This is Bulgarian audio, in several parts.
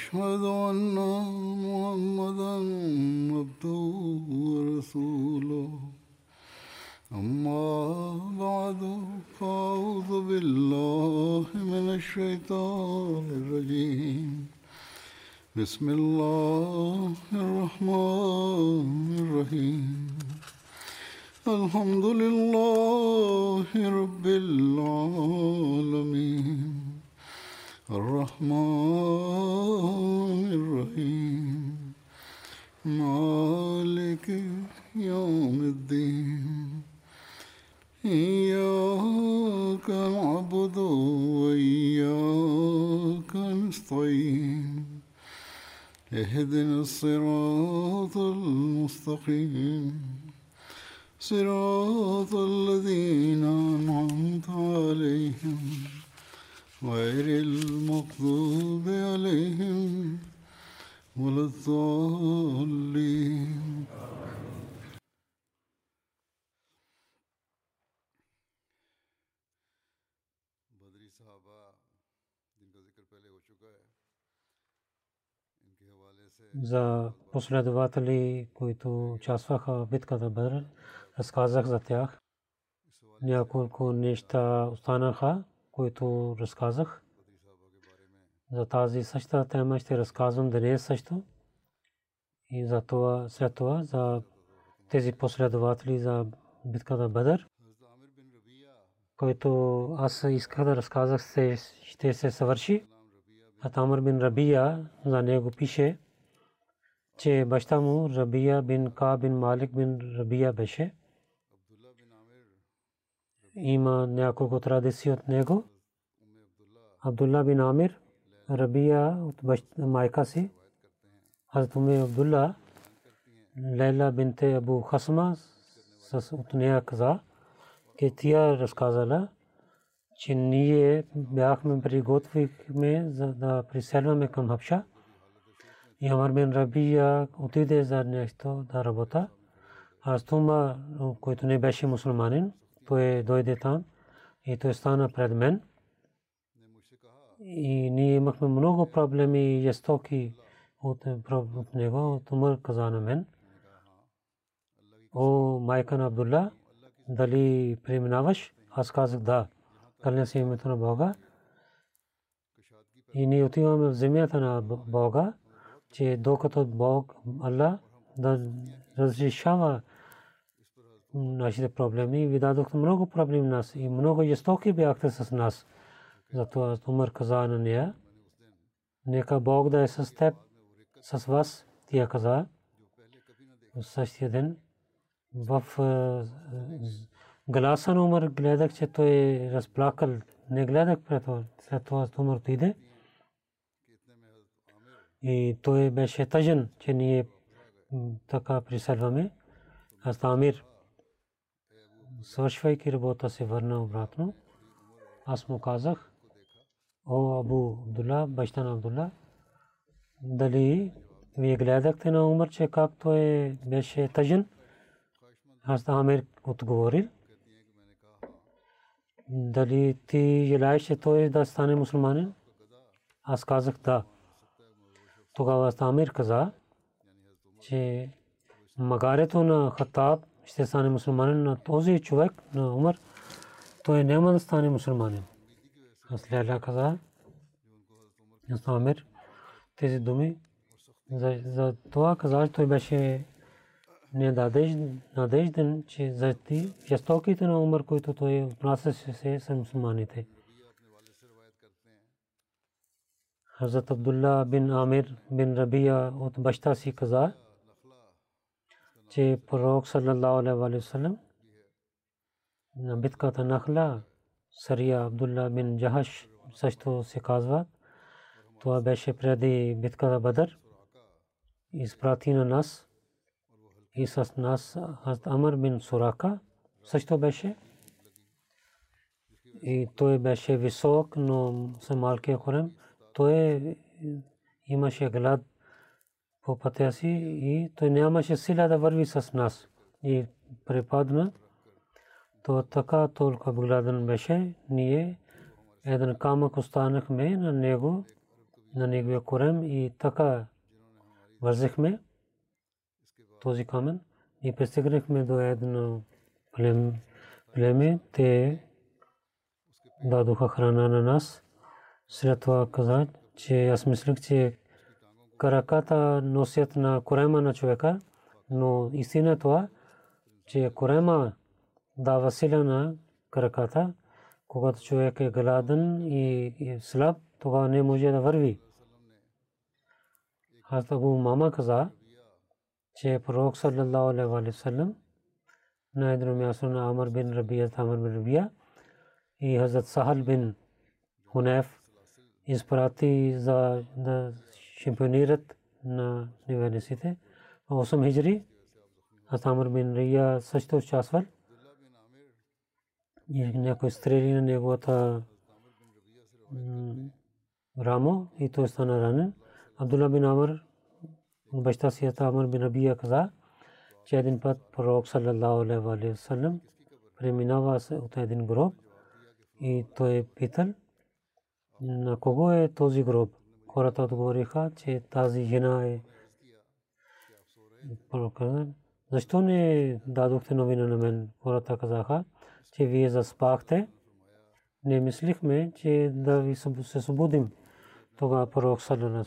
وأشهد أن محمدا عبده ورسوله. أما بعد فأعوذ بالله من الشيطان الرجيم. بسم الله الرحمن الرحيم. الحمد لله free. Последователи, които участваха в битката Бадр. Разказах за тях. Няколко неща останаха, които разказах. За тази същата тема ще разказвам днес също. И за това, след това, за тези последователи за битката Бадър, който аз исках да разказах, ще се съвърши. А Тамър бин Рабия, за него пише, че баща му Рабия бин Ка бин Малик бин Рабия беше. Има няколко традиции от него. Абдулла бин Амир, Рабия от майка си, Хазрат Уме Абдулла, Лейла бинте Абу Хасма, с от нея каза, че тя разказала, че ние бяхме приготвихме за да приселваме към Хабша. И Амар бин Рабия отиде за нещо да работа. Аз Тума, който не беше мусулманин, той дойде там и той стана пред мен. И ние имахме много проблеми и жестоки от, от него. От Умар каза на мен, о майка на Абдулла, дали преминаваш? Аз казах да. Кълня се името на Бога. И ние отиваме в земята на Бога, че докато Бог, Аллах, да разрешава нашите проблеми. Ви дадохте много проблеми нас и много жестоки бяхте с нас. Затова Умар каза на нея, нека Бог да е с теб, с вас. Тя каза, в същия ден, в гласа на Умар гледах, че той е разплакал. Не гледах пред това. След това Умар отиде. И той беше тъжен, че ние така приселваме. Аз Тамир, свършвайки работа, се върна обратно. Аз му казах, о Абу Абдулла, баща на Абдулла, дали вие гледахте на Умар, че как той беше тъжен? Аз Амир отговорил, дали ти желаеш, че той да стане мусулманин? Аз казах да. Тогава Амир каза, че магарето на Хатаб ще стане мусулманин на този човек, на Умар, той няма да стане мусулманин. Аз Леля каза, Амир, тези думи, за това каза, че той беше надежден, че за жестоките на Умар, които той отнасяше се с мусулманите. Хазрат Абдулла бин Амир бин Рабия от баща си каза, че пророк саллаллаху алейхи ва саллям на битката Нахла Сария Абдулла бин Джахаш също се казва. Това беше преди битката Бадър. Изпрати на нас и с нас Хазрат Амр бин Сурака също беше. И той беше висок, но с малкия корем. Той имаше глад по пътя си и той нямаше сила да върви с нас. И препадна. То така толкова гладен беше. Ние един камък останахме на него на неговия корем и така вързахме този камен и пристигнахме до едно племе. Те дадоха храна на нас. След това каза, че аз мислех, че краката носят на корема на човека, но истина е това, че корема дава сила на краката, когато човек е гладен и слаб, тогава не може да върви. Аз Абу Мама каза, че пророк саллаллаху алейхи ва саллям на едно място на Амр бин Рабия, Амр бин Рабия и Хазрат Сахал бин Хунеф изпрати за да шампионират на неведниците. 8 хиджри Атамр бин Рия също участвал. И някой стрели на неговата рамо и той стана ранен. Абдулла бин Амр баща си Атамр бин Рабия каза, че един път пророк саллаллаху алейхи ва саллям преминава от един гроб и той е питал на кого е този гроб. Хората отговориха, че тази жена е защо не дадохте новина на мен? Хората казаха, че вие заспахте. Не мислихме, че да ви се събудим. Тогава пророк саллалаху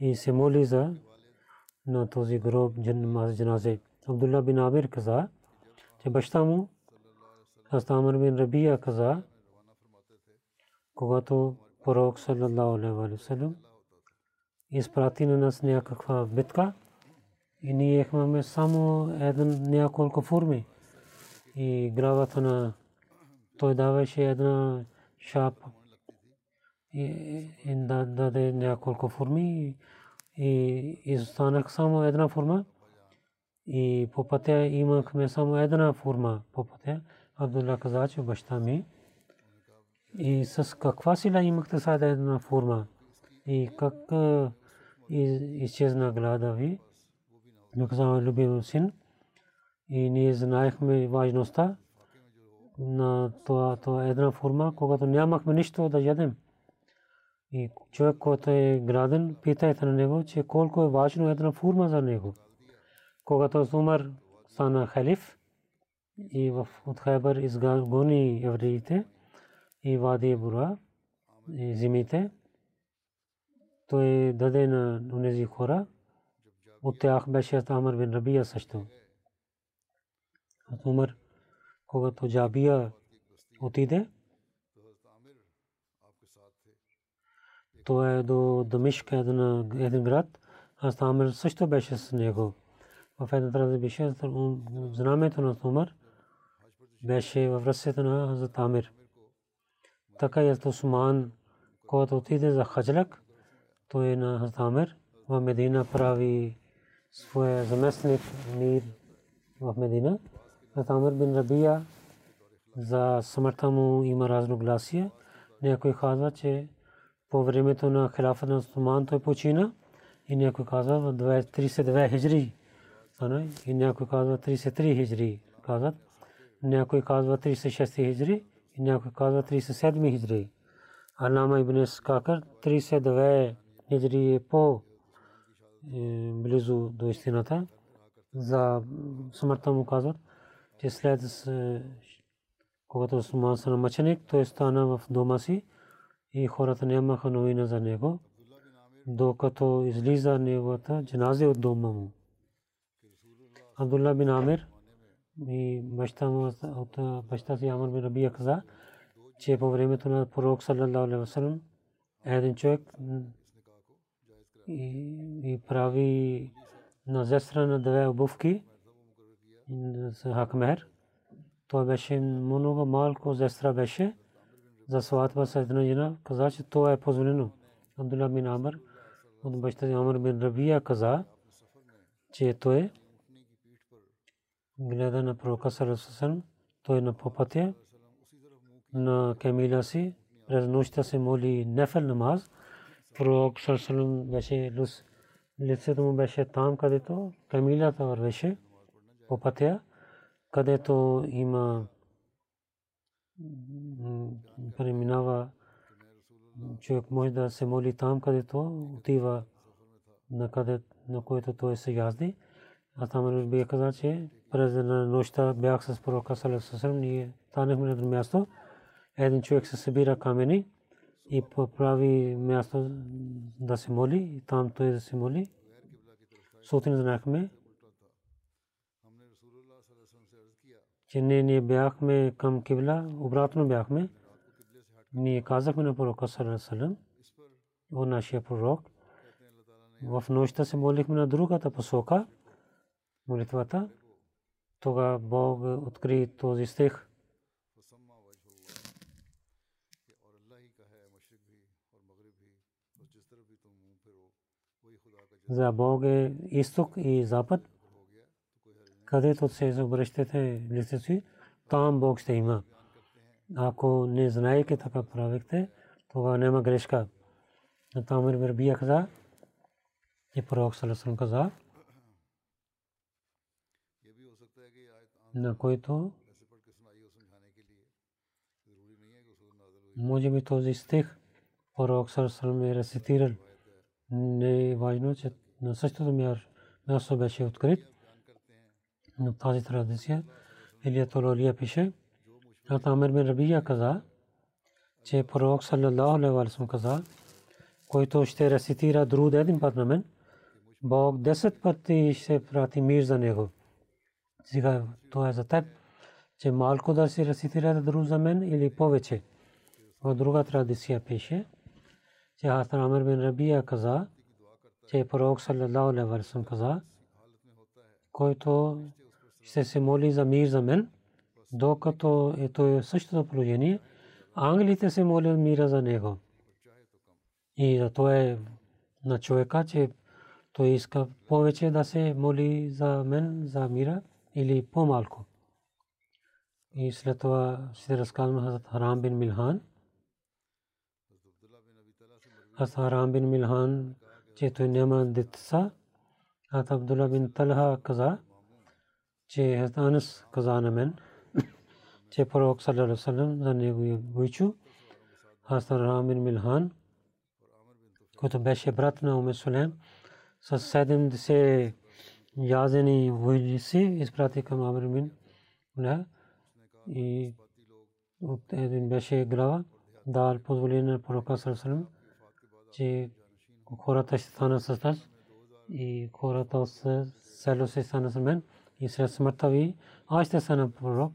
и се моли за на този гроб джаназе. Абдулла бин Амир каза, че баща му Астамар бин Рабия каза, когато пророк саллаллаху алейхи ва саллям изпрати на нас някаква битка, и ние имаме само един няколко форми. И главата на той даваше една шап и даде няколко форми и изостанах само една форма. И по пътя имахме само една форма по пътя. Абдулла каза, че баща ми. И с каква сила имахте сега една форма? И как изчезна глада ви? наказан любим син и ние знаехме важността на това, това една форма, когато нямахме нищо да ядем. И човек, който е граден, питайте на него, че колко е важно една форма за него. Когато Умар стана халиф и в от Хайбър изгони евреите и Вади Бура и зимите, той даде на тези хора, от тях беше Амр бин Рабия също. От Умар, когато Джабия отиде, то е до Дамишк, един град, а Амр също беше с него. В една тази беше знамето на Умар, беше във ръцете на Хазрат Амир. Така и Осман, когато отиде за Хаджлак, той е на Хазрат Амир, в Медина прави своя заместник мир в Медина. Амр бин Рабия за смъртта му има разногласие. Някой казва, че по времето на хилафа на Суман той почина и някой казва в 32 хиджри и някой казва 33 хиджри казват. Някой казва 36 хиджри и някой казва 37 хиджри. Алама ибн Скакър 32 хиджри е по е, близо до истината. За смъртта му казват, че след когато Осман стана мъченик, той стана в дома си и хората нямаха новина за него, докато излиза неговата джаназе от дома му. Абдулла бин Амир и баща му от баща си Амр бин Рабия каза, че по времето на пророк саллаллаху алейхи васалам един човек и прави на зестра на две обувки за хакмер. Той беше много малко зестра беше за сватба с една жена. Каза, че това е позволено. Абдулла бин Амр от баща си Амр бин Рабия каза, че той гледа на пророка Сарасасан, той на попътя на камила си, през нощта се моли нефел намаз – пророк Сърсалам беше лус лицето му беше там, където камилята вървеше по пътя, където има преминава човек може да се моли там, където отива на къде, на което той се язди. А там би казал, че през нощта бях с пророка Салесусалам, ние станахме на място. Един човек се събира камени и прави място да се моли, и там той да се моли. Сутрин знаехме, че не ние бяхме към кибла, обратно бяхме. Ние казахме на пророка Салесалам, о нашия пророк, в нощта се молихме на другата посока, молитвата. Тога Бог откри този стих. За Бог е изток и запад. Където се обръщате лицето си, там Бог ще има. Ако не знаете така правихте, тогава няма грешка. Там Рабия каза, и пророк Салесалам каза, на който може би този стих пророк Салесалам е рецитирал. Не е важно, че на същото място беше открит. Но тази традиция Илия Тололия пише, а Тамир бин Рабия каза, че пророк саллаллаху алейхи ва саллям каза, който ще рецитира друг един път на мен, Бог 10 пъти ще прати мир за него. Сега то е за теб, че малко да си рецитира друг за мен или повече. В друга традиция пише, че Хасан Амир бин Рабия каза, че пророк саллаллаху алейхи ва саллям каза, който ще се моли за мир за мен, докато е то е същото положение, ангелите се молят мира за него. И за то е на човека, че той иска повече да се моли за мен, за мира или по-малко. И след това ще разказвам Хазрат Харам бин Милхан. Хазрат Харам бин Милхан, че той няма деца. Хазрат Абдулла бин Талха каза, че Хазрат Анас каза на мен, че пророк саллалаху салям за него е войчу. Хазрат Харам бин Милхан, който беше брат на Уме Сулейм, с 70 язени войници изпрати към Амр бин и от един беше глава дал позволение на пророка Сарасалам, че хората ще станат с нас и хората от село се станат с мен и след смъртта ви аз ще стана пророк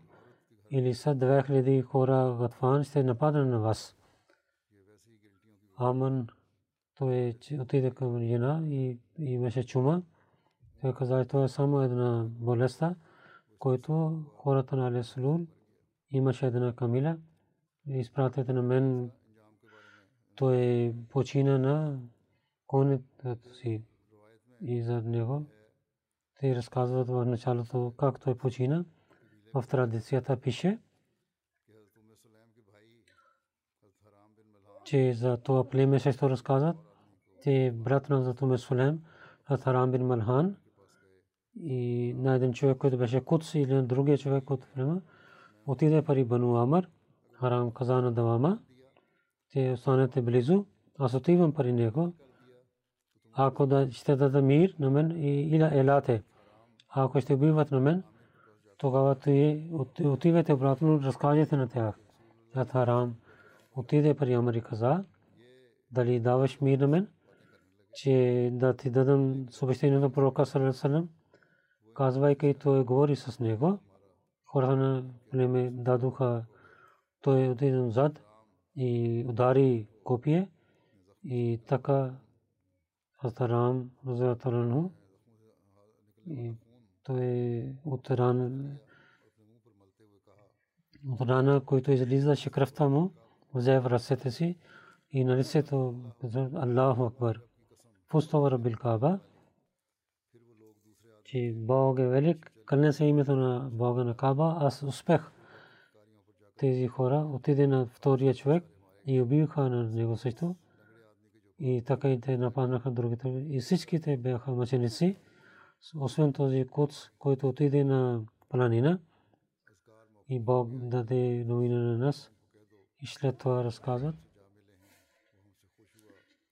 или са 2000 хора Гатфан ще нападат на вас. Аман той отиде към жена и имаше чума. Той каза, това е само една болеста, който хората на Алесулул имаше една камила. Изпратете на мен, той почина на конето си и за него. Те разказват в началото как той почина. В традицията пише, че за това племе също разказват, че брат на Затуме Сулем, Харам бин Малхан. И на един човек, който беше Кутс или на другия човек от племе, отиде пари Бану Амар, Харам каза на Давама, те останете близо, аз отивам пари него, ако да ще даде мир на мен и иля елате, ако ще убиват на мен, тогава ти отивате обратно, разкажете на тях. Харам отиде при Амар и каза, дали даваш мир на мен, че да ти дадам съобщение на пророка Салам, казвайки той говори с него, хората на племе дадоха, той отиде назад и удари копие и така Хазарам Разатарану и той от ран от рана, който излизаше кръвта му, взе в ръцете си и на лицето Аллаху Акбар. Пустова Рабил Каба, че Бог е велик, кълне се името на Бога на Каба, аз успех. Тези хора отиде на втория човек и убиха на него също. И така и те нападнаха другите. И всичките бяха мъченици, освен този куц, който отиде на планина. И Бог даде новина на нас. И след това разказват,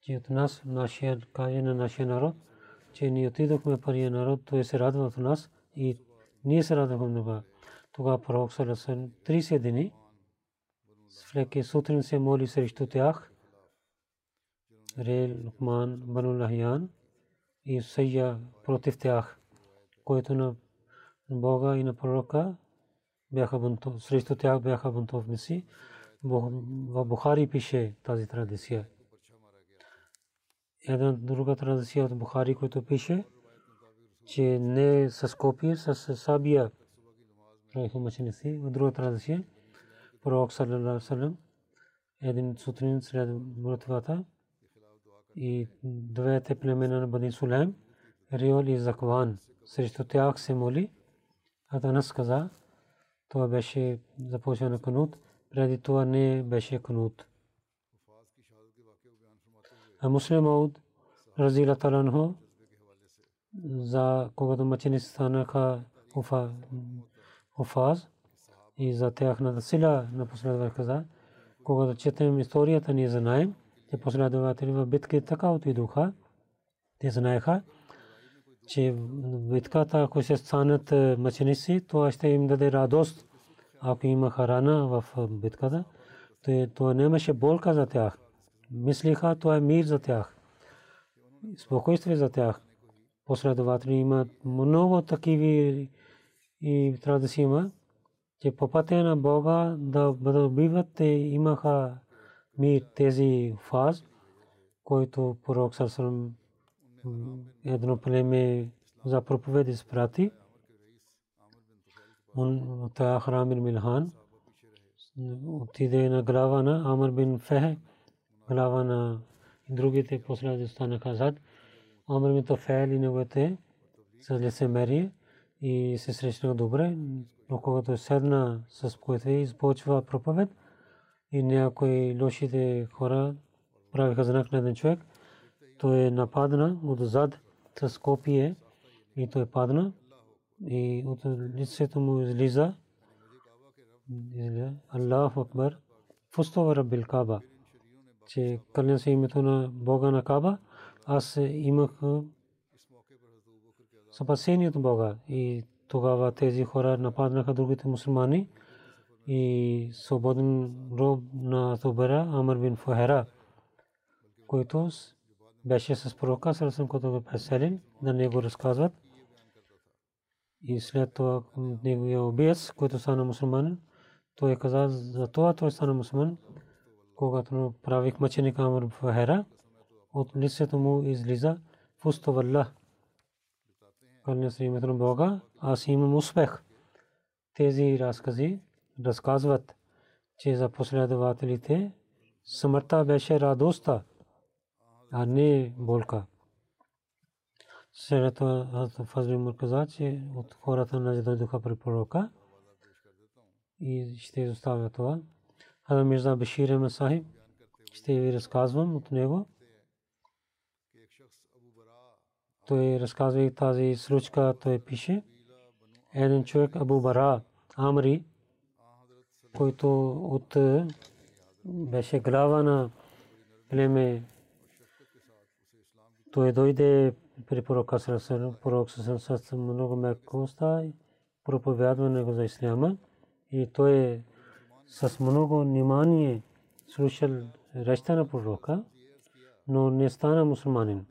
че от нас, нашия, каже на нашия народ, че ние отидохме първия народ, той се радва от нас и ние се радвахме много. Тогава пророк Саласан 30 дни, всеки сутрин се моли срещу тях, Ре Лукман Бану Лахиян и Сайя против тях, който на Бога и на пророка бяха бунтов, срещу тях бяха бунтовници. В Бухари пише тази традиция. Една друга традиция от Бухари, който пише, че не с копия, с сабия правиха мъченици. В друга традиция, пророк саллалаху един сутрин след молитвата и двете племена на Бани Сулейм, Риол и Закван, срещу тях се моли. Атанас каза, това беше започване на канут, преди това не беше канут. А муслим Ауд, разила таланхо, за когато мъченици станаха Уфаз и за тяхната сила на последващ каза, когато четем историята, ние знаем, че последователи в битки така отидоха. Те знаеха, че битката, ако се станат мъченици, това ще им даде радост. Ако имаха рана в битката, то това нямаше болка за тях. Мислиха, това е мир за тях. Спокойствие за тях. Последователи имат много такива и традиции има, че по пътя на Бога да бъдат убиват, те имаха ми тези фаз, който пророк Сарсалам едно племе за проповеди спрати. Он та Храмир Милхан отиде на глава на Амр бин Фех, глава на другите последователи станаха зад. Амр бин Тофел и неговите с лицемерие и се срещна добре, но когато седна с който изпочва проповед и някои лошите хора правиха знак на един човек, той е нападна отзад с копие и той падна. И от лицето му излиза Аллах Акбар Фустова Раббил Каба че кълня се името на Бога на Каба. Аз имах спасение от Бога. И тогава тези хора нападнаха другите мусулмани и свободен роб на Тубера Амр бин Фухера, който беше с пророка Сарасам, който го преселен, да него разказват. И след това неговия убиец, който стана мусулманин, той каза за това той стана мусулман, когато правих мъченик Амр Фухера, от лицето му излиза Фустоваллах кълня се името на Бога, аз имам успех. Тези разкази разказват, че за последователите смъртта беше радостта, а не болка. След Фазли му каза, че от хората на дойдоха при пророка и ще изоставя това. Хаза Мирза Бешир Масахиб ще ви разказвам от него. той разказва и тази случка, той пише. Един човек, Абу Бара Амри, който от беше глава на племе, той дойде при пророка пророк с много мекоста и проповядва него за исляма. И той с много внимание слушал речта на пророка, но не стана мусулманин.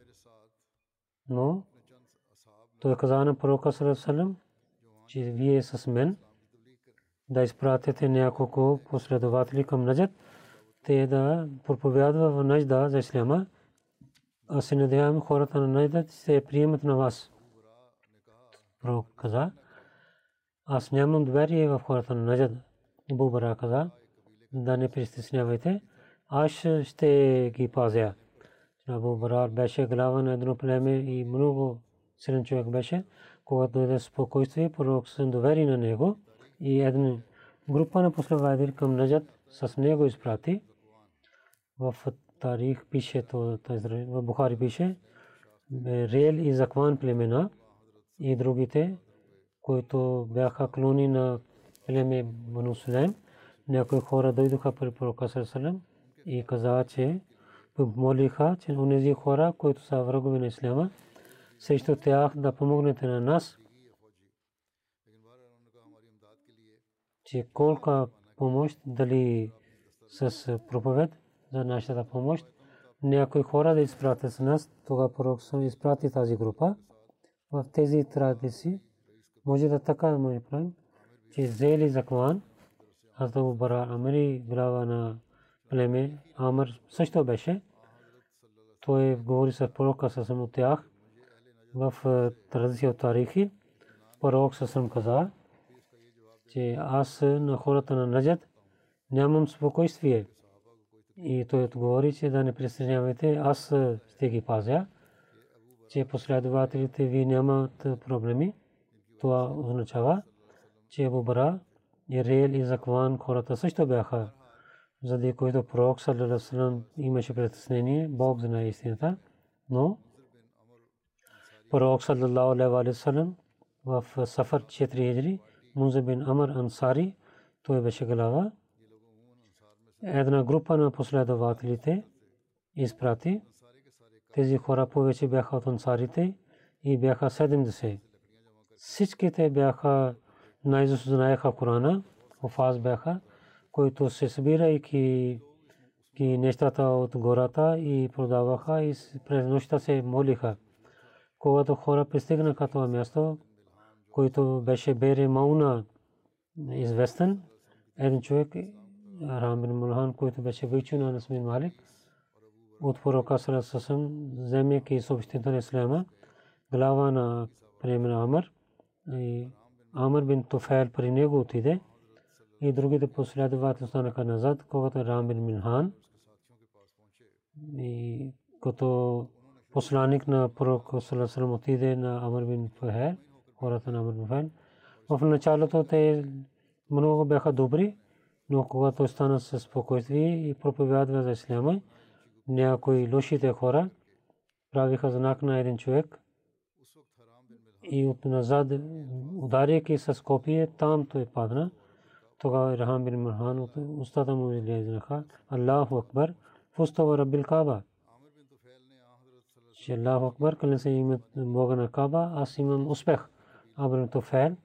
Но той каза на пророка че вие с мен да изпратите няколко последователи към Наджат, те да проповядва в Наджда за Исляма, а се надявам хората на Наджда се приемат на вас. Пророк каза, аз нямам доверие в хората на Наджад. Бубара каза, да не пристеснявайте, аз ще ги пазя. Абу Барар беше глава на едно племе и много силен човек беше. Когато дойде спокойствие, пророк се довери на него и една група на последователи към Наджат с него изпрати. В тарих пише то в Бухари пише Рел и Закван племена и другите, които бяха клони на племе Бану Сулейм, някои хора дойдоха при пророка Сърсалем и каза, че молиха, че онези хора, които са врагове на Исляма, срещу тях да помогнете на нас, че колка помощ, дали с проповед за нашата помощ, някои хора да изпратят с нас, тогава пророк изпрати тази група. В тези традиции може да така му правим, че зели закван, аз да бара Амери глава на племе, Амър също беше. Той говори с пророка с от тях в традиция от тарихи. Пророк съм каза, че аз на хората на Наджат нямам спокойствие. И той отговори, че да не присъединявате, аз ще ги пазя, че последователите ви нямат проблеми. Това означава, че Абу Бара и Закван хората също бяха, заради които пророк саллалаху имаше притеснение, Бог знае истината, но пророк саллалаху алейхи вассалам в Сафар 4 хиджри, Мунза бин Амр Ансари, той беше глава, една група на последователите изпрати. Тези хора повече бяха от ансарите и бяха 70. Всичките бяха най-зато знаеха Корана, офаз бяха, които се събирайки ки нещата от гората и продаваха и през нощта се молиха. Когато хора пристигнаха това място, който беше Бере Мауна известен, един човек Арам бин Мулхан, който беше вичун на Насмин Малик, от пророка Саласасам, вземайки съобщението на Исляма, глава на племена Амър, и Амър бин Туфел при него отиде, и другите последователи останаха назад, когато Рам бин Минхан, и като посланник на пророка Саласалам отиде на Амър бин Фухер, хората на Фухер. В началото те много бяха добри, но когато стана със спокойствие и проповядва за исляма, някои лошите хора правиха знак на един човек и от назад ударяйки с копие, там той падна. Тогава Рахам бин Мархан от устата му излезнаха. Аллаху Акбар, фустава Раббил Каба. Че Аллаху Акбар, къде се имат Бога на Каба, аз имам успех. Абрам Туфел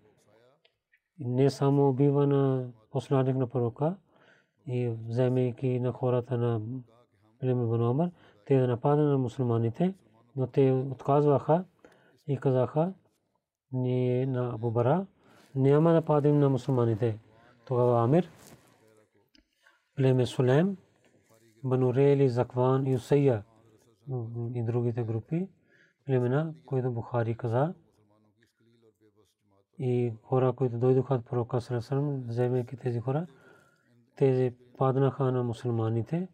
не само убива на посланник на пророка и вземайки на хората на племе Баномър, те да нападат на мусулманите, но те отказваха и казаха, ние на Абубара няма да падим на мусулманите. Тогава Амир, племе Сулем, Банурели, Закван и Усайя и другите групи, племена, които Бухари каза, и хора, които дойдоха от пророка Сарасалам, вземайки тези хора, тези паднаха на мусулманите.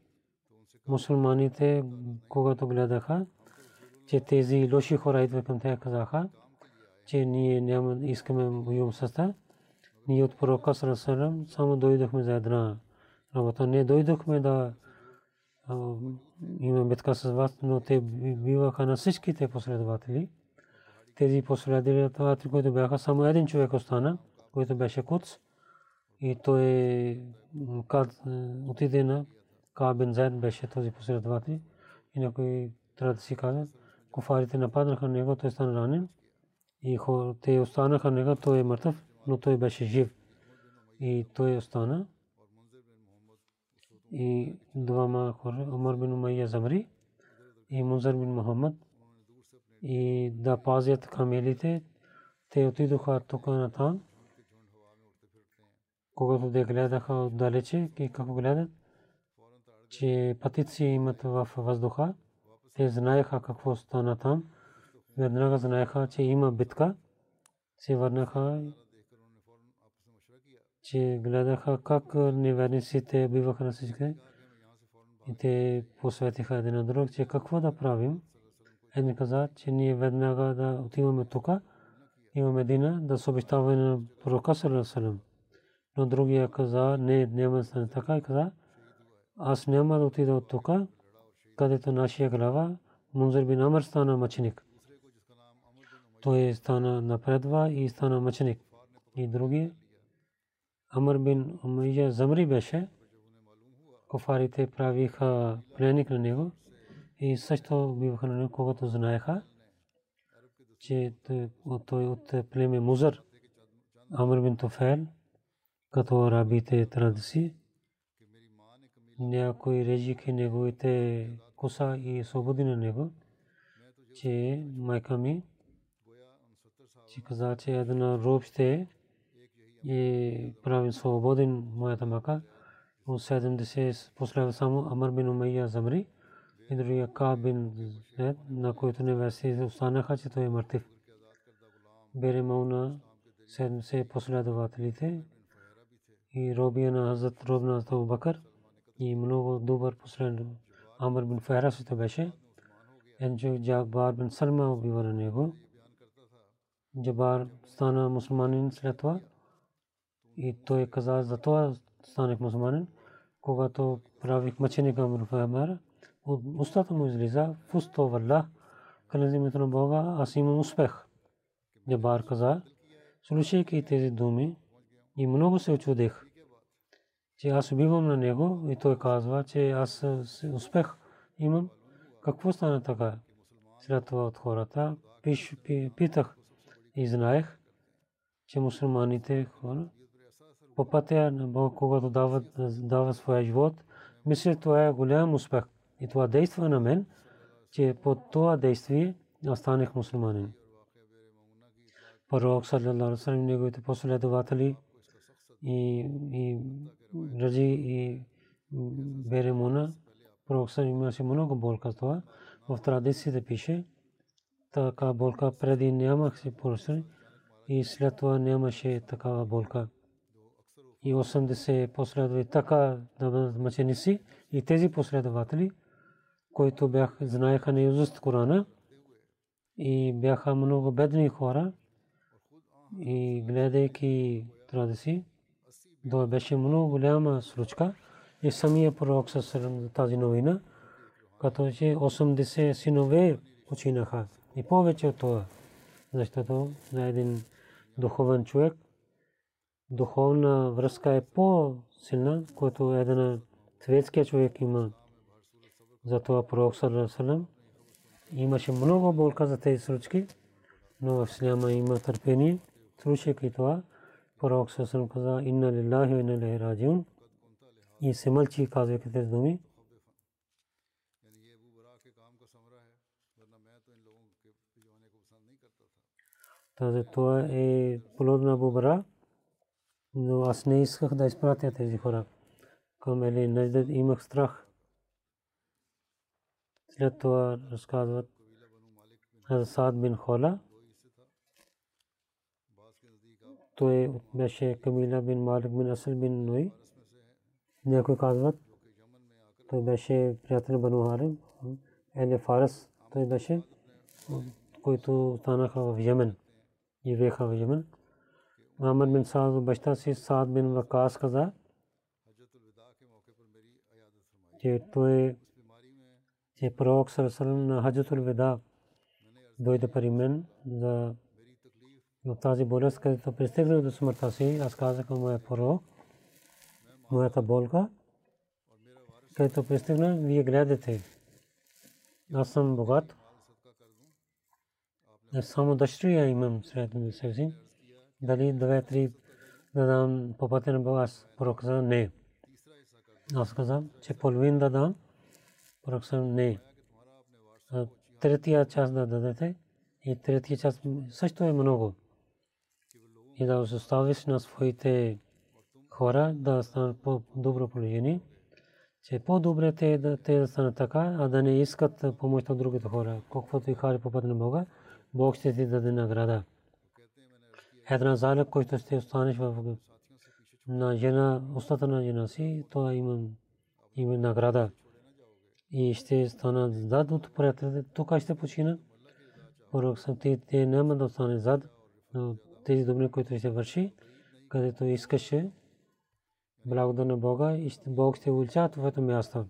Мусулманите, когато гледаха, че тези лоши хора идват към тях, казаха, че ние няма искаме воювам с тях. Ние от пророка Сарасалам само дойдохме за една работа. Не дойдохме да имаме битка с вас, но те биваха на всичките последователи тези последователи, които бяха само един човек остана, който беше Куц. И той отиде на Кабин Зайд беше този последовател. И някой трябва да си казва, куфарите нападнаха него, той стана ранен. И те останаха него, той е мъртъв, но той беше жив. И той остана. И двама хора, Умар бин Умайя Замри и Мунзар бин Мухаммад, и да пазят камелите. Те отидоха тук на там. Когато те гледаха отдалече, какво гледат, че пътици имат в въздуха, те знаеха какво стана там. Веднага знаеха, че има битка. Се върнаха, че гледаха как неверниците биваха на всички. И те посветиха един на друг, че какво да правим. Един каза, че ние веднага да отиваме тук, имаме Медина, да съобщаваме на пророка Салам. Но другия каза, не, няма да стане така и каза, аз няма да отида от тук, където нашия глава Мунзир бин Амр стана мъченик. Той стана напредва и стана мъченик. И други Амр бин Умайя Замри беше. Кофарите правиха пленник на него и също биваха когато знаеха, че той от племе Музър, Амр бин Туфел, като арабите традиции, някой режиха неговите коса и свободи на него, че майка ми, че каза, че една роб ще е правен свободен моята мака. От 70 последва само Амар бин Умайя Замри и другия Ка бин Зед, на който невести останаха, че той е мъртив. Бере Мауна 70 последователите и робия на Хазрат Робна Абу Бакър и много добър последен Амр бин Файра също беше. Енджо Джабар бин Салма убива на него. Джабар стана мусулманин след това и той каза за това станах мусулманин. Когато правих мъченика Амр Файра, от устата му излиза фусто валла, клянзи името на Бога, аз имам успех. Джабар каза, слушайки тези думи, и много се очудих че аз убивам на него и той казва, че аз успех имам. Какво стана така? След това от хората питах и знаех, че мусулманите хора по пътя на Бог, когато дават, дава своя живот, мисля, това е голям успех. И това действа на мен, че по това действие аз станах мусулманин. Пророк саллалаху алейхи неговите последователи и раджи и беремуна пророкса имаше много болка това. В традициите пише, така болка преди нямаше поръчани и след това нямаше такава болка. И 80 последователи така да бъдат мъченици и тези последователи, които бях, знаеха на Юзуст Корана и бяха много бедни хора и гледайки традиции, това беше много голяма случка. И самия пророк с тази новина, като че 80 синове починаха. И повече от това, защото на един духовен човек духовна връзка е по-силна, което един светския човек има. Затова пророк Салам имаше много болка за тези случки, но в Исляма има търпение. Слушайки това, пророк Сасам каза инна лиллахи ва инна илайхи раджиун и се мълчи казвайки тези думи. Тази това е плод на Бубара, но аз не исках да изпратя тези хора. Към Ели Наjdad имах страх. След това разказват Хазсад бин Хола, той беше Камила бин Малик бин Асал бин Нуи. Някой казват, той беше приятел Бану Харим, Еле Фарас, той беше, който станаха в Йемен, живееха в Йемен. Амр бин Саад баща си Саад бин Вакас каза, че той че пророк Сарасалам на Хаджатул Веда дойде при мен за в тази болест, където пристигнах до смъртта си, аз казах на моя пророк, моята болка, където пристигна, вие гледате. Аз съм богат. Не само дъщеря имам сред себе си. Дали две-три да дам по пътя на Бога, аз пророк каза не. Аз казах, че половин да дам, пророк не. Третия част да дадете и третия част също е много и да оставиш на своите хора да станат по-добро положение, че по-добре те да, те да станат така, а да не искат помощ от другите хора. Колкото и хари по път на Бога, Бог ще ти даде награда. Една заля, който ще останеш в на жена, устата на жена си, това има, има награда. И ще стана зад от приятелите, тук ще почина. Порок съм ти, те няма да остане зад, но тези добри, които ще върши, където искаше благодаря на Бога и Бог ще увеличава твоето място.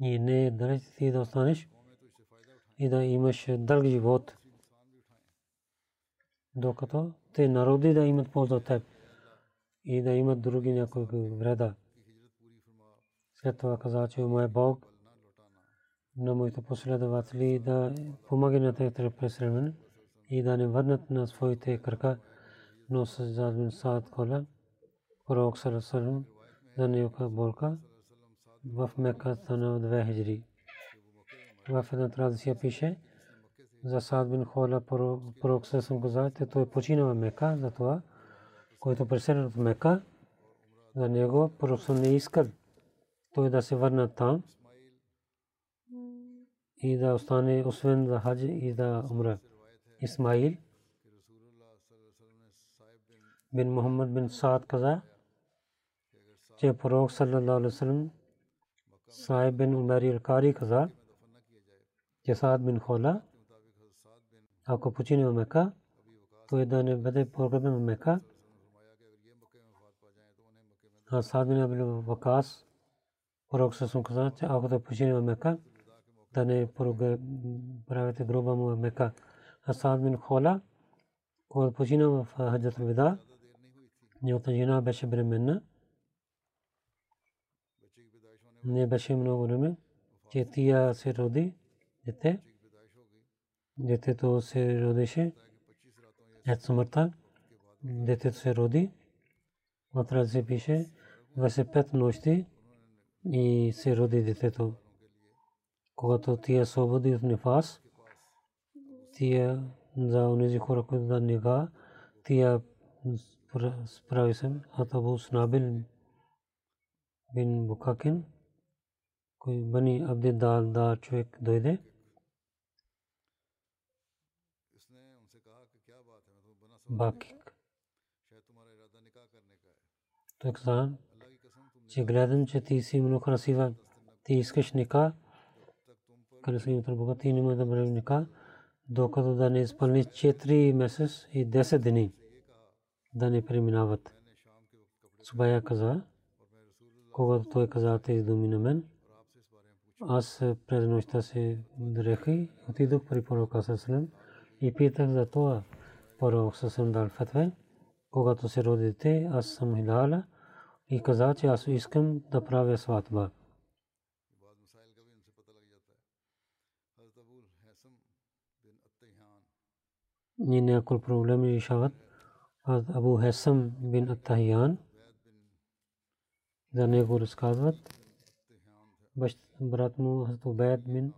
И не е далеч ти да останеш и да имаш дълг живот. Докато те народи да имат полза от теб и да имат други някои вреда. След това каза, че мой Бог на моите последователи да помага на техните преследване и да не върнат на своите крака, но с Задмин Саад Кола, пророк Сарасалам, за нега болка в Мека стана две хиджри. В една традиция пише за Саад Хола пророк Сарасалам каза, че той почина в Мека, затова, който преселен в Мека, за него пророк не искал той да се върне там и да остане освен за хадж и да умра. Исмаил бин Мухаммад бин Саад каза, че пророк саллаллаху алейхи васалам Сайб бин Умар al-Qari каза, че Саад бин Хола ако почине в Мека, той да не бъде погребен в Мека. А Саад бин Абил Вакас пророк саллаллаху каза, че ако да почине в Мека, да не правите гроба му Мека. Асад бин Хола, когато почина в Хаджат Вида, неговата жена беше бременна. Не беше много време, че тия се роди дете. Детето се родеше. След смъртта детето се роди. Вътре се пише 25 нощи и се роди детето. Когато тия свободи от нефас, тия за онези хора, които да нега, тия справи се, от Абу Снабил бин Букакин, кой бани Абди Дал да човек дойде. Бакик. Той каза, че гледам, че ти си много красива, ти искаш ника, красивата Бога, ти не може да бъде ника докато да не изпълни 4 месец и 10 дни да не преминават. Субая каза, когато той каза тези думи на мен, аз през нощта се дрехи, отидох при пророка Сасалем и питах за това. Пророк Сасалем дал фатва. Когато се роди дете, аз съм хиляла и каза, че аз искам да правя сватба. Ни някои проблеми решават. Абу Хесам бин Аттахиян за него разказват. Брат му Хазрат Убед бин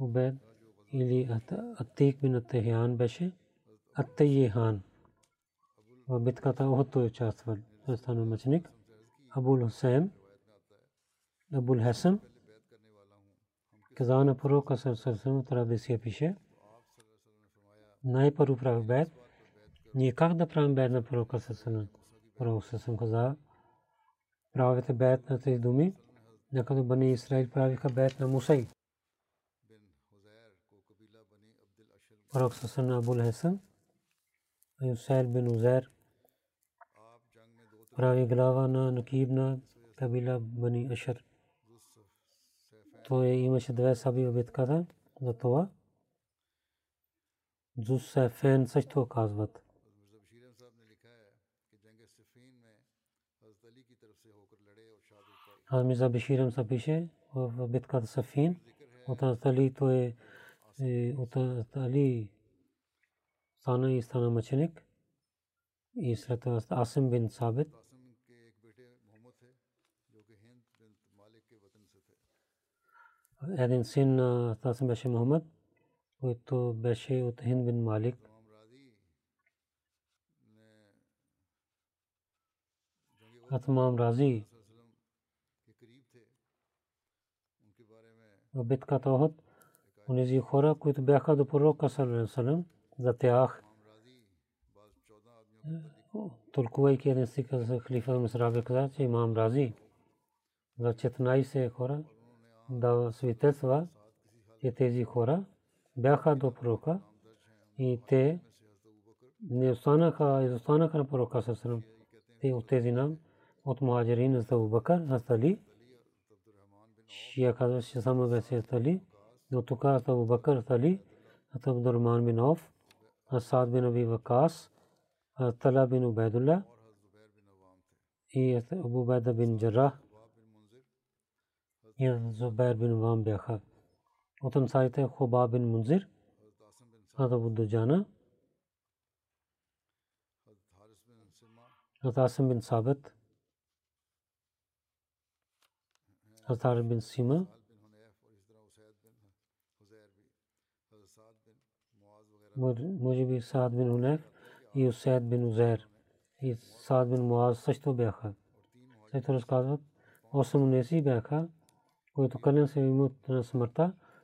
Убед или Аттик бин Аттахиян беше Аттайхан. В битката Охот той участвал. Той стана мъченик. Абул Хусейм Абул Хесам каза на пророка Сърсърсъм традиция пише – най-първо прави бед. Ние как да правим бед на пророка Сасана? Пророк Сасана каза, правите бед на тези думи, някъде Бани Исраил правиха бед на Мусай. Пророк Сасана Абул Хасан, Юсайл бин Узер, прави глава на Накиб на кабила Бани Ашар. Той имаше две саби в битката за това. Зусефен също казват. Миза Беширам се пише в битката Сафин. От Али той е от Али стана и стана мъченик. И след това Асим бин Сабит. Един син на Асим беше Мухаммад който беше от Хин бин Малик. Атмам Рази в битката Охот, онези хора, които бяха до пророка Салам, за тях, толкувайки един стих за халифа Мисраби каза, че имам Рази за 14 хора да свидетелства, че тези хора бяха до пророка и те не останаха, изостанаха на пророка Сасрам. Те от тези нам, от Муаджирин за Абубакър, за Али шия казва, че само беше Али, но тук Абу Бакър Али, Абдуррахман бин Ауф, Асад бин Аби Вакас, Тала бин Убайдулlah и Абу Байда бин Джаррах и Зубайр бин Вам бяха. от ансарите Хоба бин Мунзир, Хазрат Абу Дуджана, Хазрат Асим бин Сабет, Хазрат бин Сима, مجھے بھی سعد بن حنیف یہ اسید بن عزیر یہ سعد بن معاذ سچ تو بیاخا سچ تو رسقاضت اور سمنیسی بیاخا کوئی تو کلن سے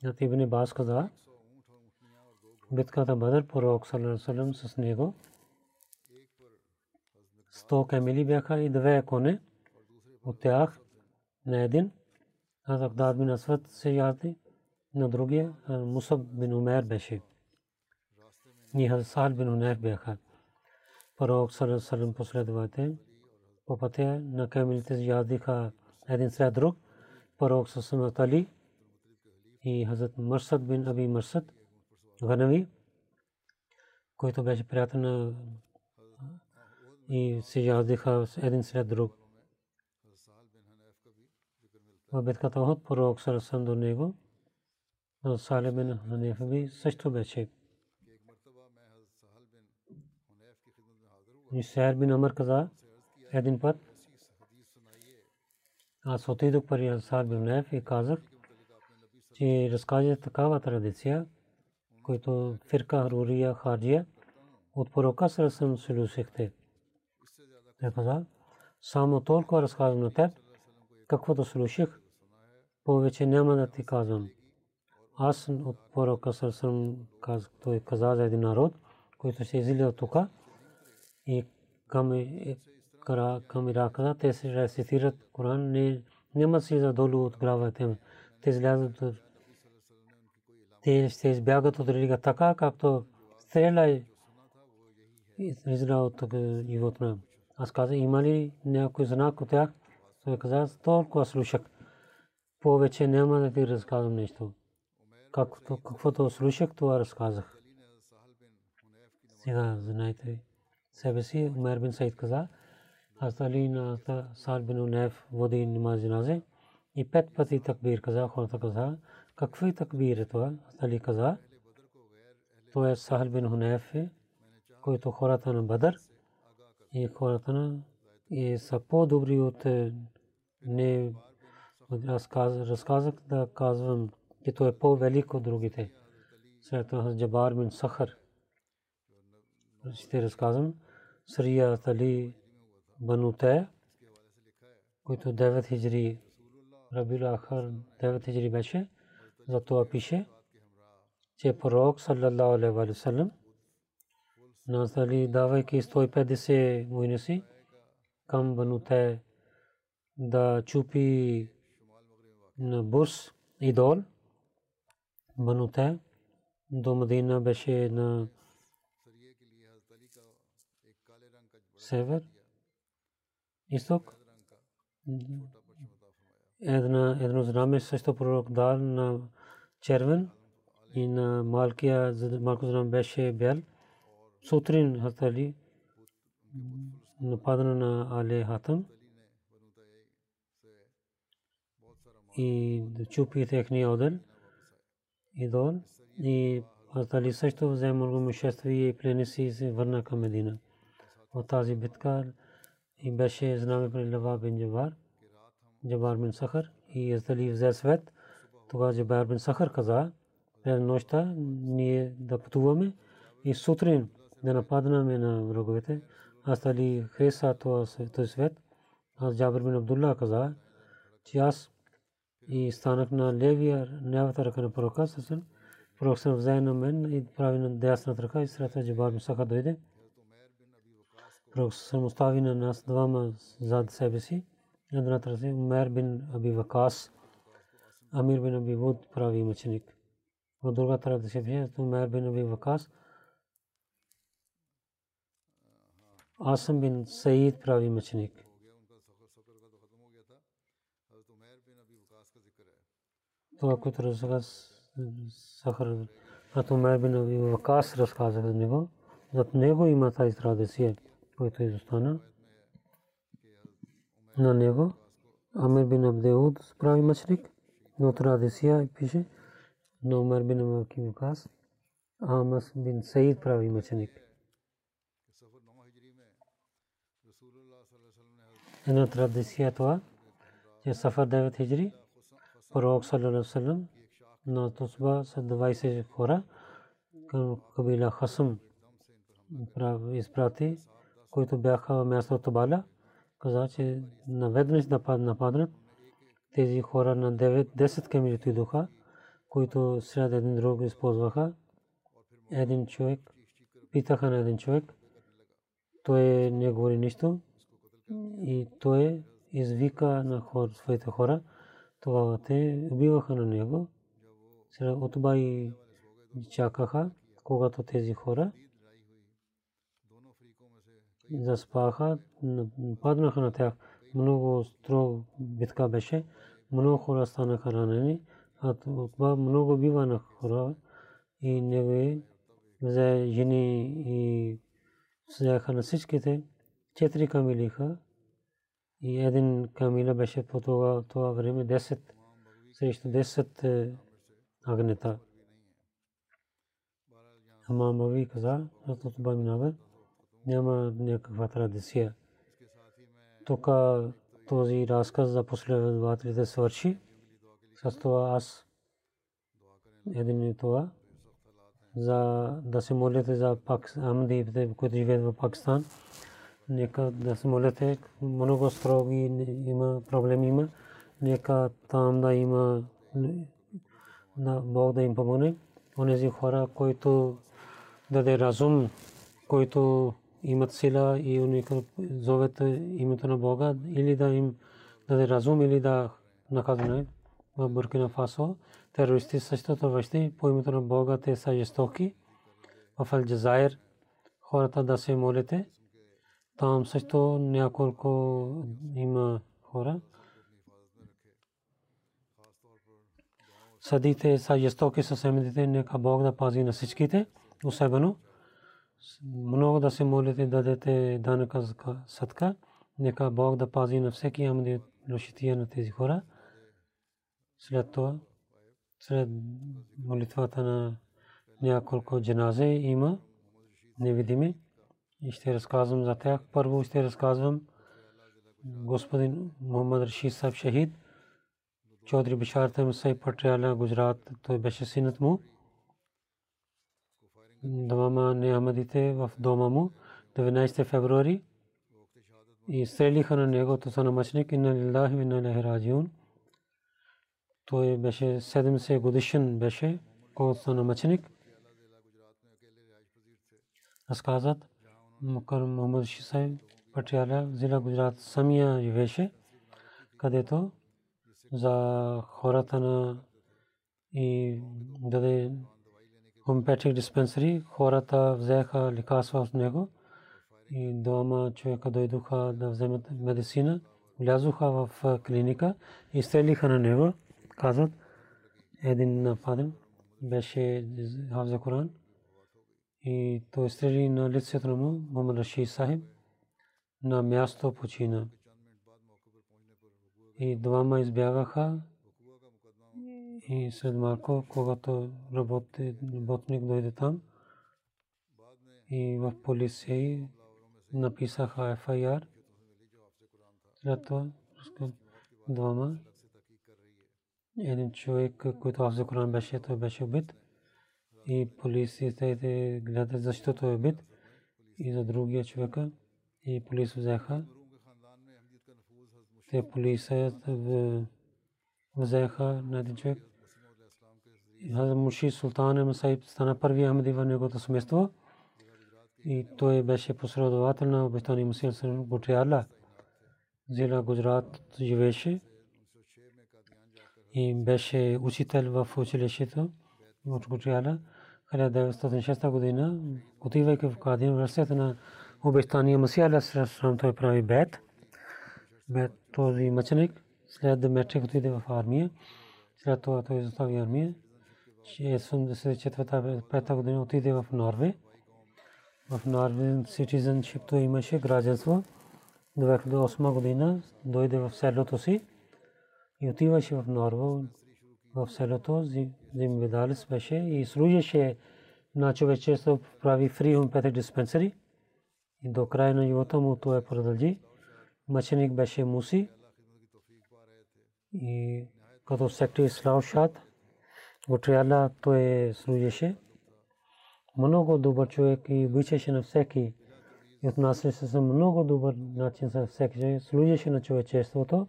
Хунайф Ансари Хазрат Ибн Абас каза битката Бадр пророк саллаллаху с него 100 камили бяха и две коне от тях на един Хазрат Дад бин Асват се яди на другия Мусаб бин Умер беше. Ние Хасал бин Унайф бяха. Пророк Салам последовател по пътя на камилите ядиха един след друг. Пророк Салам Али и Хазрат Марсад бин Аби Марсад Ганави, който беше приятел на и се ядиха един след друг. В битката от пророк Салам до него Сале бин Ханеф би също беше. И Сайр бин Амр каза един път. Аз отидох при Ансар бин Ханеф и казах, че разкаже такава традиция, който фирка Рурия Хаджия от пророка Сарасам слушахте. Той каза, само толкова разказвам на теб, каквото слушах, повече няма да ти казвам. Аз от пророка Сърсъм той каза за един народ, който се излиза тук и към към Ирака, те се рецитират Коран, не, няма си задолу от главата Те излязат те ще избягат от религия така, както стреляй израел от животна. Аз казах, има ли някой знак от тях? Той каза, толкова слушах. Повече няма да ти разказвам нещо както каквото слушах, това разказах. Сега знаете себе си, Умер бин Саид каза, аз Али на Сал бин Унеф води намаз джаназе и пет пъти такбир каза, хората каза, какви такбир е това? Аз Али каза, то е Сахал бин Хунеф, който хората на Бадър и хората на и са по-добри от не разказах да казвам че той е по-велик от другите. След това Джабар бин Сахар. Ще разказвам. Срия Тали Бануте, който 9 хиджри Рабил Ахар 9 хиджри беше. Затова пише, че пророк саллаллаху алейхи ва саллям нас дали давайки 150 войни си към Бануте да чупи на Бурс идол, Бануте до Мадина беше на север, изток. Една, едно знаме също пророк дал на червен и на малкия, малко знам беше бял. Сутрин Хатали нападна на Але Хатам и чупи техния одел идол и Азали също взе много мъжествие и пренеси и се върна към Медина. От тази битка и беше знаме при Лава бин Джабар, бин Сахар и Азали взе свет. Тогава Джабар бин Сахар каза, през нощта ние да пътуваме и сутрин да нападнаме на враговете. Аз дали хареса този свет. Аз Джабар бин Абдулла каза, че аз и станах на левия, лявата ръка на пророка Сасан. Пророк съм взе на мен и прави на дясната ръка и сред Джабар Мусаха дойде. Пророк съм остави на нас двама зад себе си. Едната ръка Умер бин Аби Вакас, Амир бин Аби Вуд прави мъченик. От другата ръка се пише Умер бин Аби Вакас, Асам бин Саид прави мъченик. това, което разказа Сахар, като Умер бин Аби Вакас разказа за него. Зад него има тази традиция, която изостана. На него Амир бин Абдеуд прави мъчник, но традиция пише на Умер бин Аби Вакас, Амас бин Саид прави мъчник. Една традиция това, че Сафар 9 хиджри, пророк саллалаху салам на тусба с 20 хора към кабила Хасам изпрати, които бяха в мястото Бала, каза, че наведнъж нападнат. Тези хора на 9-10 камили отидоха, които сред един друг използваха. Един човек, питаха на един човек, той не говори нищо и той извика на своите хора, тогава те убиваха на него. Сега отба чакаха, когато тези хора заспаха, паднаха на тях. Много строг битка беше. Много хора станаха ранени. А отба много бива на хора и него взе жени и взеха на всичките. Четири камилиха и един камила беше по това, това време 10 срещу 10 агнета. Ама Мави каза, защото това минава, няма някаква традиция. Тук този разказ за последователите свърши. С това аз един и това за да се молите за Амдите, които живеят в Пакистан нека да се молите. Много строги има проблеми има. Нека там да има на Бог да им помогне. Онези хора, които даде разум, които имат сила и уникал зовет името на Бога, или да им даде разум, или да наказане в Буркина Фасо. Терористи същото върши по името на Бога, те са жестоки. В Алджазайр хората да се молите. Там също няколко има хора. Съдите са жестоки със семедите, нека Бог да пази на всичките, особено. Много да се молите, да дадете данъка садка, нека Бог да пази на всеки амди лошития на тези хора. След това, след молитвата на няколко джаназе има невидими и ще разказвам за тях. Първо ще разказвам господин Мухаммад Рашид Саб Шахид, Чодри Бишар Тамсай Патриаля, Гуджрат, той беше синът му. Двама неамадите в дома му 19 февруари и стрелиха на него, то са намъчник, инна лилахи и инна лахи раджиун. Той беше 70 годишен беше, когато са намъчник. Разказат, Мукар Мухаммад Шисай Патиаля, Зила Гуджрат самия живеше, където за хората на и даде хомеопатик диспенсари, хората взеха лекарства от него и двама човека дойдоха да вземат медицина, влязоха в клиника и стрелиха на него, казват, един нападен беше Хавза Коран и той стрели на лицето му Мухаммад Рашид Сахиб на място почина. И двама избягаха и след малко, когато работник дойде там и в полиция написаха FIR, след това двама. Един човек, който Афза Коран беше, той беше убит. И полицията гледат защо той е бит и за другия човека. И полиция взеха. Те полицията взеха на един човек. Муши Султан Масаиб стана първи Ахмади в неговото семейство и той беше последовател на обещания Мусил Сърм Гутриала. Зила Гуджрат живееше и беше учител в училището в Гутриала. 1906 година, отивайки в Кадин, ръцете на обещания Масия Алисалам той прави бед. Бед този мъченик след да мече отиде в армия. След това той изостави армия. 1974 година отиде в Норве. В Норве citizenship той имаше гражданство. 2008 година дойде в селото си и отиваше в Норве в селото Зимвидалис беше и служеше на човечество прави фри хомеопатик диспенсари и до края на живота му той продължи. Мъченик беше Муси и като секти Слав Шад Гутриала той служеше. Много добър човек и обичаше на всеки и отнасяше се много добър начин за всеки. Служеше на човечеството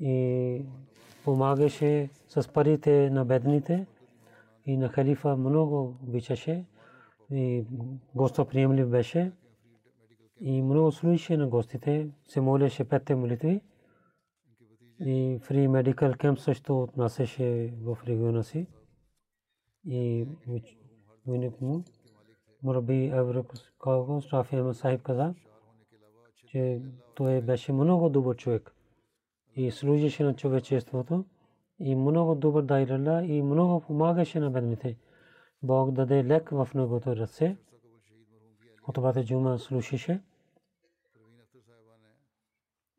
и помагаше с парите на бедните и на халифа много обичаше и гостоприемлив беше и много слушаше на гостите, се молеше петте молитви и фри медикал кемп също отнасяше в региона си и винаги му Мураби Еврокалко Стафия Сахиб каза, че той беше много добър човек и служеше на човечеството и много добър дайрала и много помагаше на бедните. Бог даде лек в неговото ръце. Отбата Джума слушаше.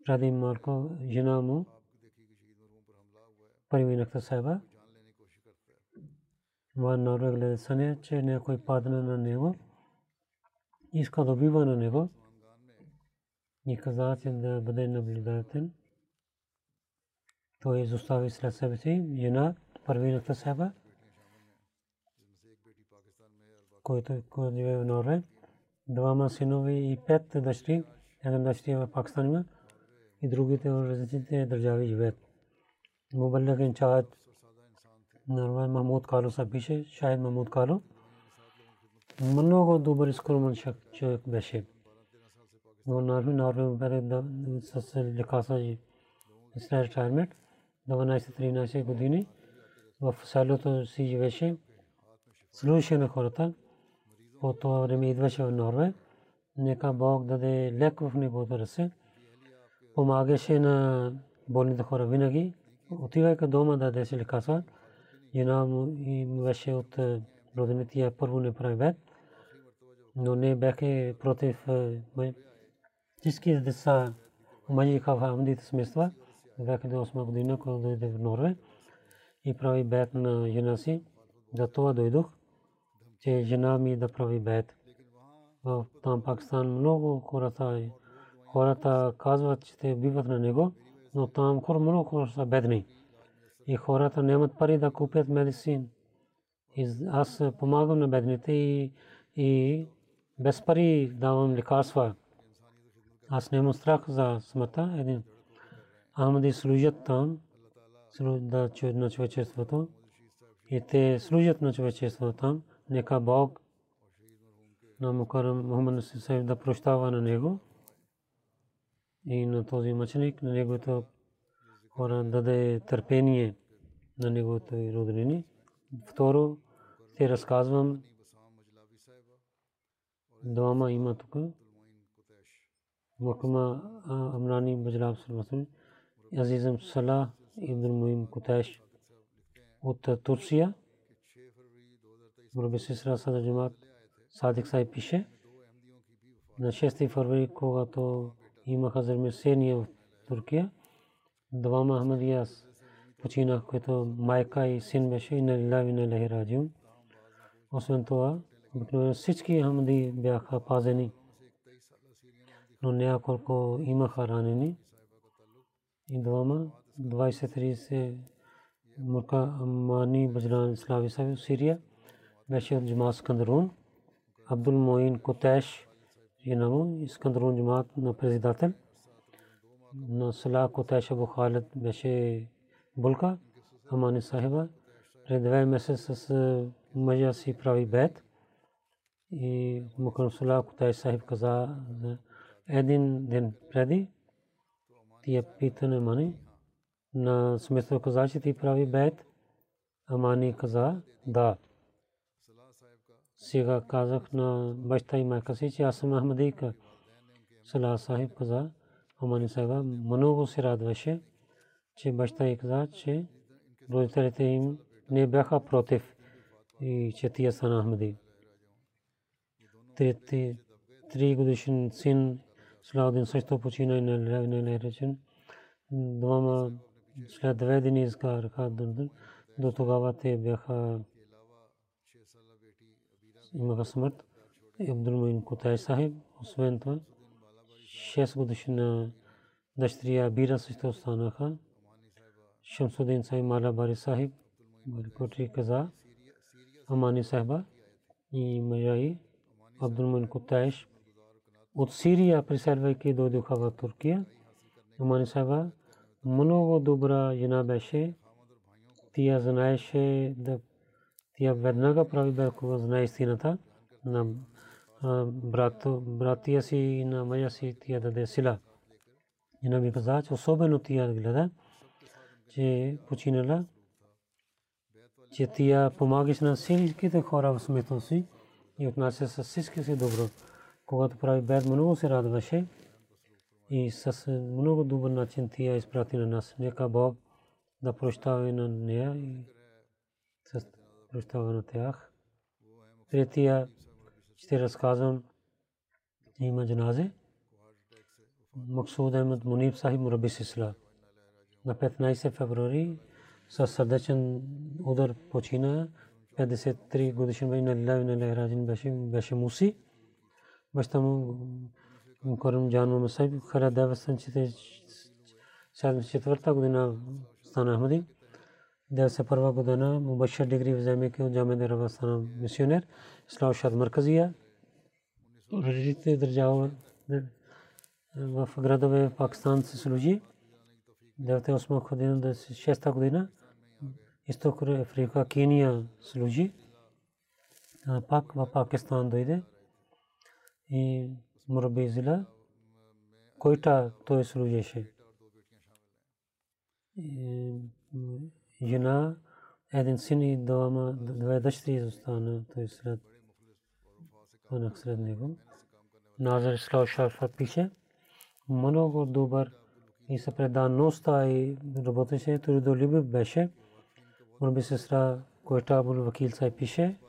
Ради малко жена му преминахта сайба. Ван Норвег гледа съня, че някой падна на него. Иска да бива на него. И каза, че да бъде наблюдателен. Той изостави след себе си жена, първината саба, който живее в Норве, двама синови и пет дъщери, една дъщери в Пакистан има и другите в различните държави живеят. Мубаллак инчарж Норве Махмуд Кало са пише, шайд Махмуд Кало. Много добър скромен човек беше. Но Норве Норве с лекаса след ретайрмент 12-13 години в селото си живеше. Слушаше на хората. По това време идваше в Норве. Нека Бог даде лек в неговото ръце. Помагаше на болните хора винаги. Отивайка дома да се лекарства. Жена му беше от родените първо не прави бед. Но не бяха против всички деца мъжи в Амдите смества. 2008 година, когато дойде в Норве и прави бед на жена си. За това дойдох, че жена ми да прави бед. В там Пакистан много хората, хората казват, че те биват на него, но там хора много хора са бедни. И хората нямат пари да купят медицин. И аз помагам на бедните и, и без пари давам лекарства. Аз нямам страх за смъртта. Един Ахмади служат там да на човечеството и те служат на човечеството там. Нека Бог на Мукарам Мухаммад Сисаев да прощава на него и на този мъченик, на неговото хора даде търпение на неговото роднини. Второ, ще разказвам двама има тук. Мукма Амрани Баджалаб Сарвасуни, Азизам Сала Ибн Муим Кутеш от Турция. Мурби Сисра Сада Джамат Садик Сай пише. На 6 февруари, когато имаха земетресение в Турция, двама Ахмадия починах, които майка и син беше и на Лилави на Лахираджиум. Освен това, обикновено всички Ахмади бяха пазени, но няколко имаха ранени и двама, 20-30 Мурка Амани Бажран Слави Сави Сирия, беше от Джамат Скандарун, Абдул Моин Котеш, Янаму, Искандарун Джамат на президател, на Сала Котеш Абу Халид беше булка. Амани Сахиба пред две месеца с мъжа си прави бед. И Мукрам Сула Кутай Сахиб каза един ден преди тия питане мани на смисъл каза, че ти прави бед. Амани каза да. Сега казах на баща и майка си, че аз съм Ахмадийка. Сала Сахиб каза, Амани Сахиба много се радваше, че баща и каза, че родителите им не бяха против и че тия са на Ахмади. Три годишен син Салаудин също почина и не речен. Двама след две дни изкараха до тогава те бяха имаха смърт. И Абдулмуин Кутай Сахиб, освен това, 6 годишна дъщеря Бира също останаха. Шамсудин Сахиб Мала Бари Сахиб, Барикотри каза, Амани Сахиба и Мажаи, Абдулмуин Кутайш. От Сирия, преселвайки, дойдоха в Туркия. Амани Сахиба много добра жена беше. Тя знаеше да тя веднага прави белкова знае истината на братия си и на мъжа си тя даде сила. И на ми каза, че особено тя гледа, че починала, че тя помагаше на всичките хора в смето си и отнася с всички си добро. Когато прави бед, много се радваше и с много добър начин тя изпрати на нас. Нека Бог да прощава на нея и с прощава на тях. Третия ще разказвам има джаназе. Максуд Ахмед Муниб Сахиб Мураби Сисла. На 15 февруари със сърдечен удар почина 53 годишен бай на Лилави на Лехраджин беше Муси. Баща му Мукарам Джану Масайб Хара Девастан 74 година стана Ахмади. 91 година Мубашир дигри вземе от Джамед Рава стана мисионер. Ислам Шад Марказия. Родителите държава в градове в Пакистан се служи. 98 година до 6 година изток Африка, Кения служи. Пак в Пакистан дойде и Мураби Зила, който той служеше. Жена, един син и двама, две дъщери остана, той след останах сред него. Назар Слав Шарфа пише, много добър и се предаността и работеше, трудолюбив беше. Мурби сестра Койта Абул Вакил Сай пише,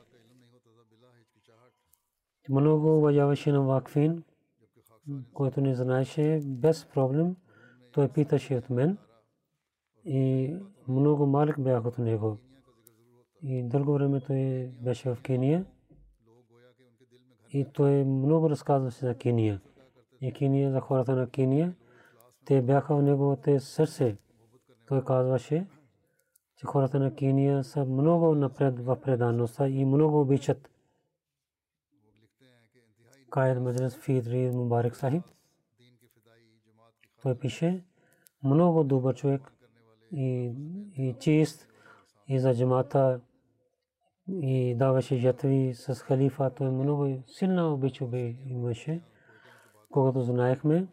много уважаваше на Вакфин, който не знаеше без проблем. Той питаше от мен и много малък бях от него. И дълго време той беше в Кения. И той много разказваше за Кения. И Кения, за хората на Кения, те бяха в неговото сърце. Той казваше, че хората на Кения са много напред в предаността и много обичат Каид Маджлис Фидри Мубарак Сахиб. Той пише, много добър човек и, и чист и за джамата и даваше жертви с халифа. Той много силна обича имаше. Когато знаехме,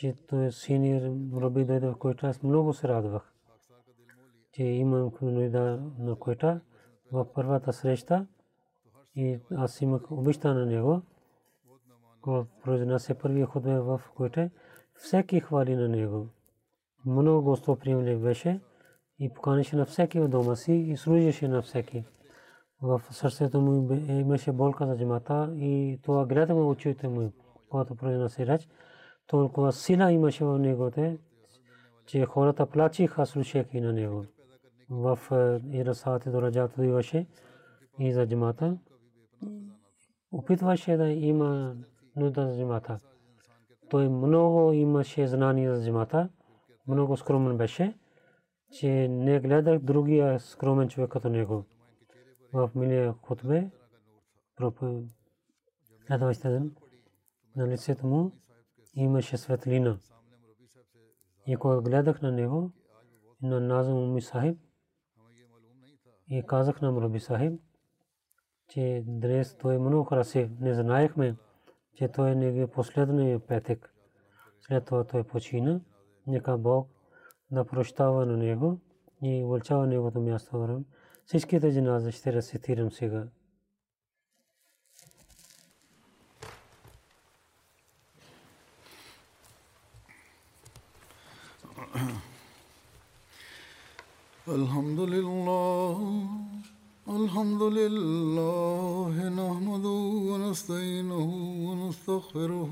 че той синьор Раби дойде в Койта, аз много се радвах, че имам кминуида на Койта в първата среща и аз имах обичта на него. Когато произнася първия ходове в Койта, всеки хвали на него. Много гостоприемлив беше и поканеше на всеки в дома си и служеше на всеки. В сърцето му имаше болка за джамата и това гледа му очите му, когато произнася реч. Толкова сила имаше в него, че хората плачиха, слушайки на него. В Ирасати до раджата имаше и за джамата. Опитваше да има нужда за джамата. Той много имаше знания за джамата, много скромен беше че не гледах другия скромен човек като него. В миналия хотбе, на лицето му имаше светлина. И когато гледах на него, на Назъм Уми Сахиб, и казах на Мраби Сахиб, че днес той е много красив. Не знаехме, че той е последния петък. След това той почина. Нека Бог да прощава на него и увеличава неговото място. Всичките джинази ще рецитирам сега. الحمد لله الحمد لله نحمده ونستعينه ونستغفره